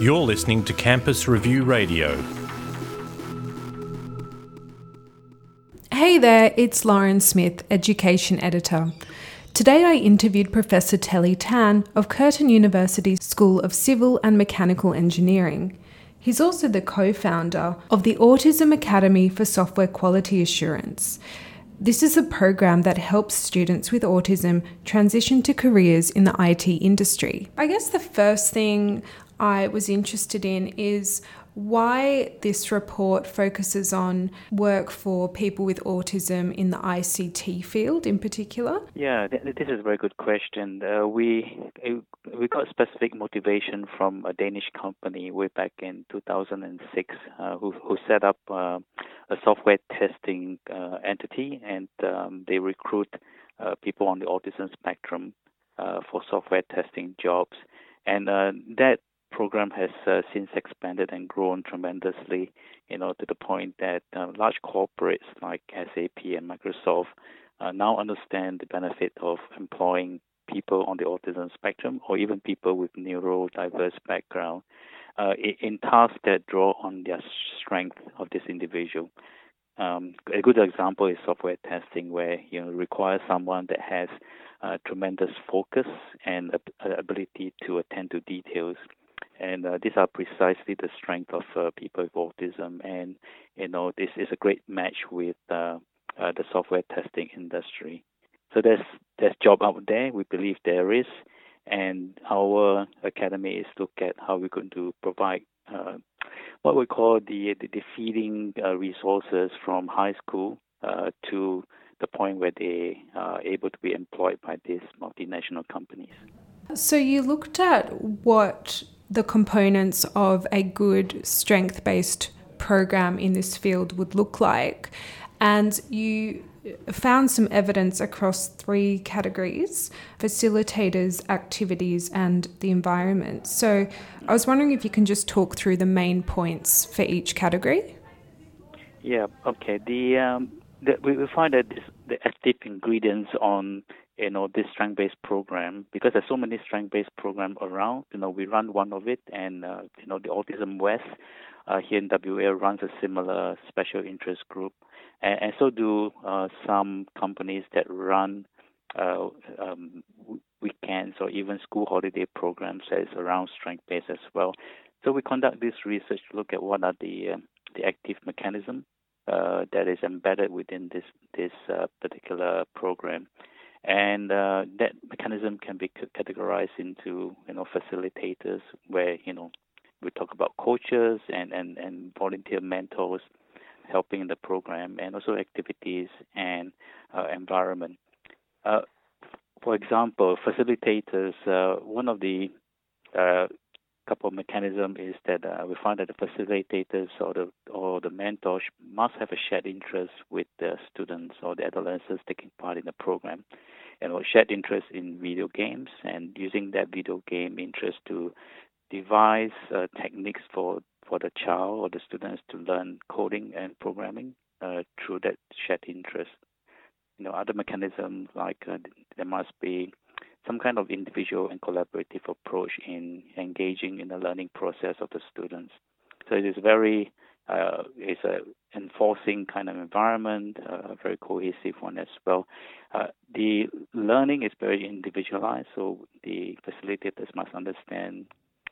You're listening to Campus Review Radio. Hey there, it's Lauren Smith, Education Editor. Today I interviewed Professor Tele Tan of Curtin University School of Civil and Mechanical Engineering. He's also the co founder of the Autism Academy for Software Quality Assurance. This is a program that helps students with autism transition to careers in the IT industry. I guess the first thing I was interested in is why this report focuses on work for people with autism in the ICT field in particular. Yeah, this is a very good question. Uh, we uh, we got specific motivation from a Danish company way back in 2006 uh, who who set up uh, a software testing uh, entity and um, they recruit uh, people on the autism spectrum for software testing jobs and that program has uh, since expanded and grown tremendously, you know, to the point that uh, large corporates like SAP and Microsoft uh, now understand the benefit of employing people on the autism spectrum or even people with neurodiverse background uh, in tasks that draw on their strength of this individual. Um, a good example is software testing, where you know requires someone that has uh, tremendous focus and ability to attend to details and uh, these are precisely the strength of uh, people with autism. And you know, this is a great match with uh, uh, the software testing industry. So there's there's job out there. We believe there is, and our academy is look at how we're going to provide uh, what we call the the, the feeding uh, resources from high school to the point where they are able to be employed by these multinational companies. So you looked at what the components of a good strength based program in this field would look like. And you found some evidence across three categories facilitators, activities, and the environment. So I was wondering if you can just talk through the main points for each category. Yeah, okay. The, um, the we, we find that this, the active ingredients on you know this strength based program because there's so many strength based program around you know we run one of it and uh, you know the autism west uh, here in WA runs a similar special interest group. And, and so do uh, some companies that run uh, um, weekends or even school holiday programs that is around strength based as well. So we conduct this research to look at what are the uh, the active mechanism uh, that is embedded within this this particular program and uh, that mechanism can be categorized into you know facilitators where you know we talk about coaches and, and, and volunteer mentors helping in the program and also activities and uh, environment. Uh, for example, facilitators, uh, one of the uh, couple of mechanisms is that uh, we find that the facilitators or the or the mentors must have a shared interest with the students or the adolescents taking part in the program you know, shared interest in video games and using that video game interest to devise uh, techniques for, for the child or the students to learn coding and programming uh, through that shared interest. You know, other mechanisms like uh, there must be some kind of individual and collaborative approach in engaging in the learning process of the students. So it is very uh, it's a enforcing kind of environment, uh, a very cohesive one as well. Uh, the learning is very individualized, so the facilitators must understand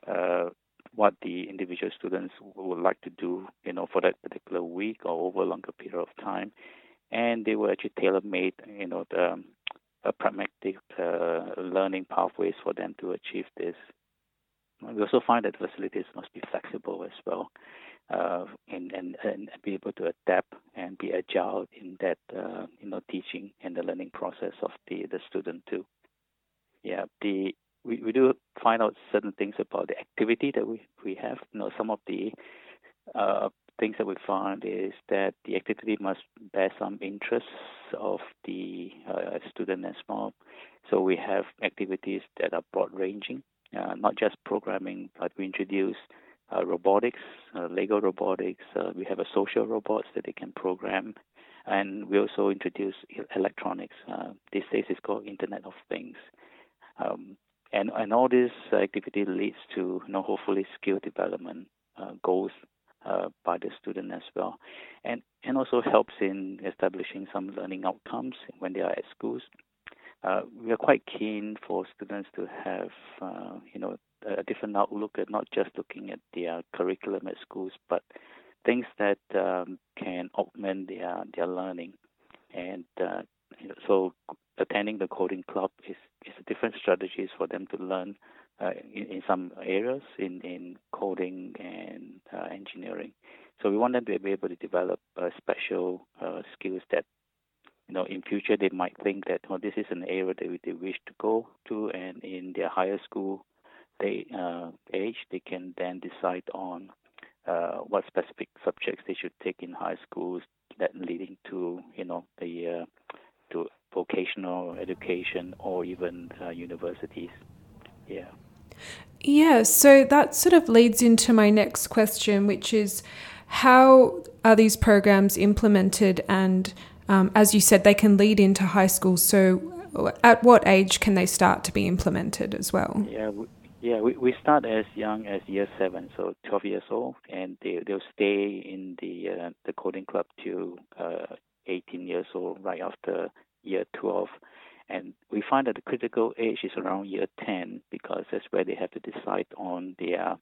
uh, what the individual students would like to do, you know, for that particular week or over a longer period of time, and they will actually tailor-made, you know, the pragmatic uh, learning pathways for them to achieve this. We also find that facilities must be flexible as well uh, and, and, and be able to adapt and be agile in that uh, you know teaching and the learning process of the, the student too. Yeah, the we, we do find out certain things about the activity that we, we have. You know, some of the uh, things that we find is that the activity must bear some interests of the uh, student as well. So we have activities that are broad ranging, uh, not just programming, but we introduce uh, robotics, uh, Lego robotics. Uh, we have a social robots that they can program, and we also introduce electronics. Uh, these days it's called Internet of Things. Um, and and all this activity leads to you know hopefully skill development goals uh, by the student as well, and and also helps in establishing some learning outcomes when they are at schools. Uh, we are quite keen for students to have uh, you know a different outlook at not just looking at their curriculum at schools, but things that um, can augment their their learning. And uh, so, attending the coding club is is different strategies for them to learn uh, in, in, some areas in in coding and uh, engineering. So we want them to be able to develop uh, special uh, skills that you know in future they might think that oh this is an area that they wish to go to, and in their higher school they uh, age they can then decide on uh, what specific subjects they should take in high schools that leading to you know the to vocational education or even universities yeah. Yeah so that sort of leads into my next question which is how are these programs implemented? And um, as you said they can lead into high school so at what age can they start to be implemented as well? Yeah yeah, we, we start as young as year seven, so 12 years old, and they, they'll stay in the uh, the coding club till uh, 18 years old, right after year 12. And we find that the critical age is around year 10 because that's where they have to decide on their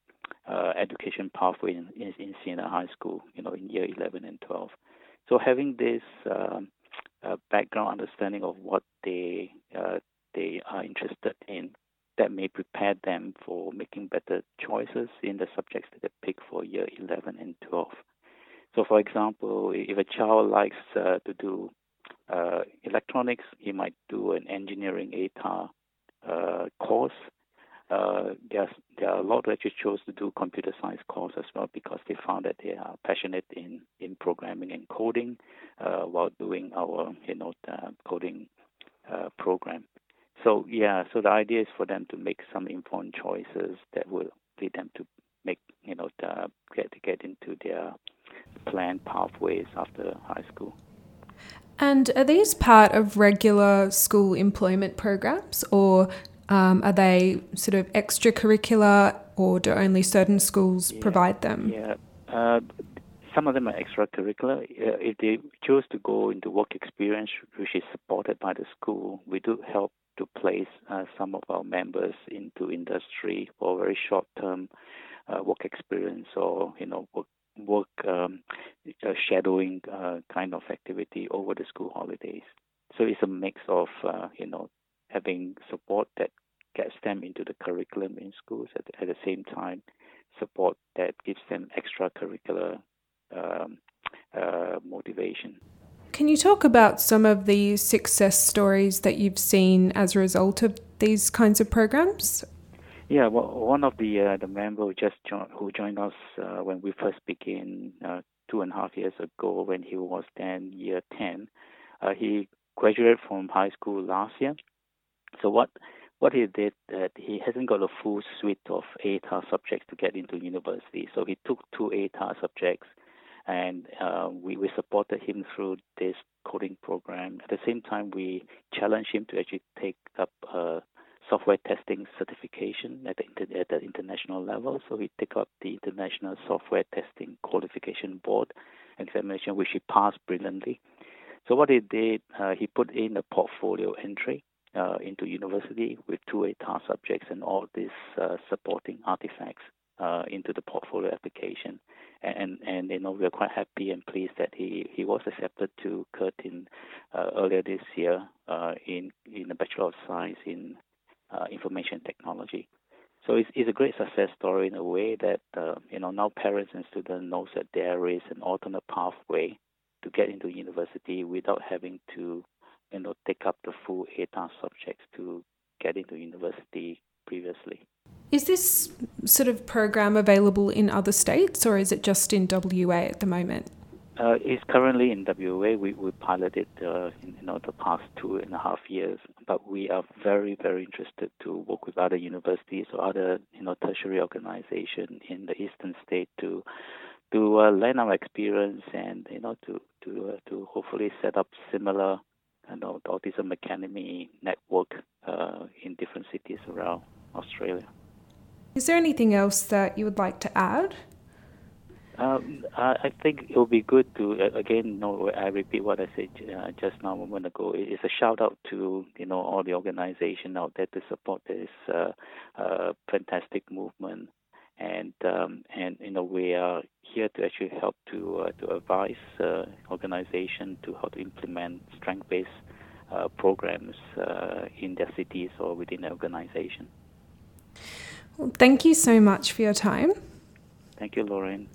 uh, education pathway in, in, in senior high school, you know, in year 11 and 12. So having this uh, background understanding of what they uh, they are interested in that may prepare them for making better choices in the subjects that they pick for year 11 and 12. So, for example, if a child likes uh, to do uh, electronics, he might do an engineering ATAR uh, course. Uh, there are a lot who actually chose to do computer science course as well because they found that they are passionate in, in programming and coding uh, while doing our you know coding uh, program. So yeah, so the idea is for them to make some informed choices that will lead them to make you know to get to get into their planned pathways after high school. And are these part of regular school employment programs, or um, are they sort of extracurricular, or do only certain schools yeah, provide them? Yeah, uh, some of them are extracurricular. Uh, if they choose to go into work experience, which is supported by the school, we do help to place uh, some of our members into industry for very short term uh, work experience or you know work work um, shadowing uh, kind of activity over the school holidays. So it's a mix of uh, you know having support that gets them into the curriculum in schools at, at the same time support that gives them extracurricular um, uh, motivation. Can you talk about some of the success stories that you've seen as a result of these kinds of programs? Yeah, well, one of the uh, the member who just joined, who joined us uh, when we first began uh, two and a half years ago, when he was then year ten, uh, he graduated from high school last year. So what what he did that he hasn't got a full suite of ATAR subjects to get into university, so he took two ATAR subjects and uh, we, we supported him through this coding program. At the same time, we challenged him to actually take up software testing certification at the, at the international level. So he took up the International Software Testing Qualification Board examination, which he passed brilliantly. So what he did, uh, he put in a portfolio entry uh, into university with two ATAR subjects and all these uh, supporting artifacts uh, into the portfolio application and and you know we're quite happy and pleased that he he was accepted to Curtin uh, earlier this year uh, in in the Bachelor of Science in uh, Information Technology. So it's, it's a great success story in a way that uh, you know now parents and students knows that there is an alternate pathway to get into university without having to you know take up the full ATAR subjects to get into university previously. Is this sort of program available in other states or is it just in WA at the moment? Uh, it's currently in WA. We, we piloted uh, in you know, the past two and a half years, but we are very, very interested to work with other universities or other you know tertiary organizations in the eastern state to to uh, learn our experience and you know to to uh, to hopefully set up similar you know autism academy network uh, in different cities around Australia. Is there anything else that you would like to add? Um, I think it would be good to again, you know, I repeat what I said uh, just now a moment ago. It's a shout out to you know all the organization out there to support this uh, uh, fantastic movement, and um, and you know we are here to actually help to uh, to advise uh, organization to how to implement strength based uh, programs in their cities or within the organization. Well, thank you so much for your time. Thank you, Lorraine.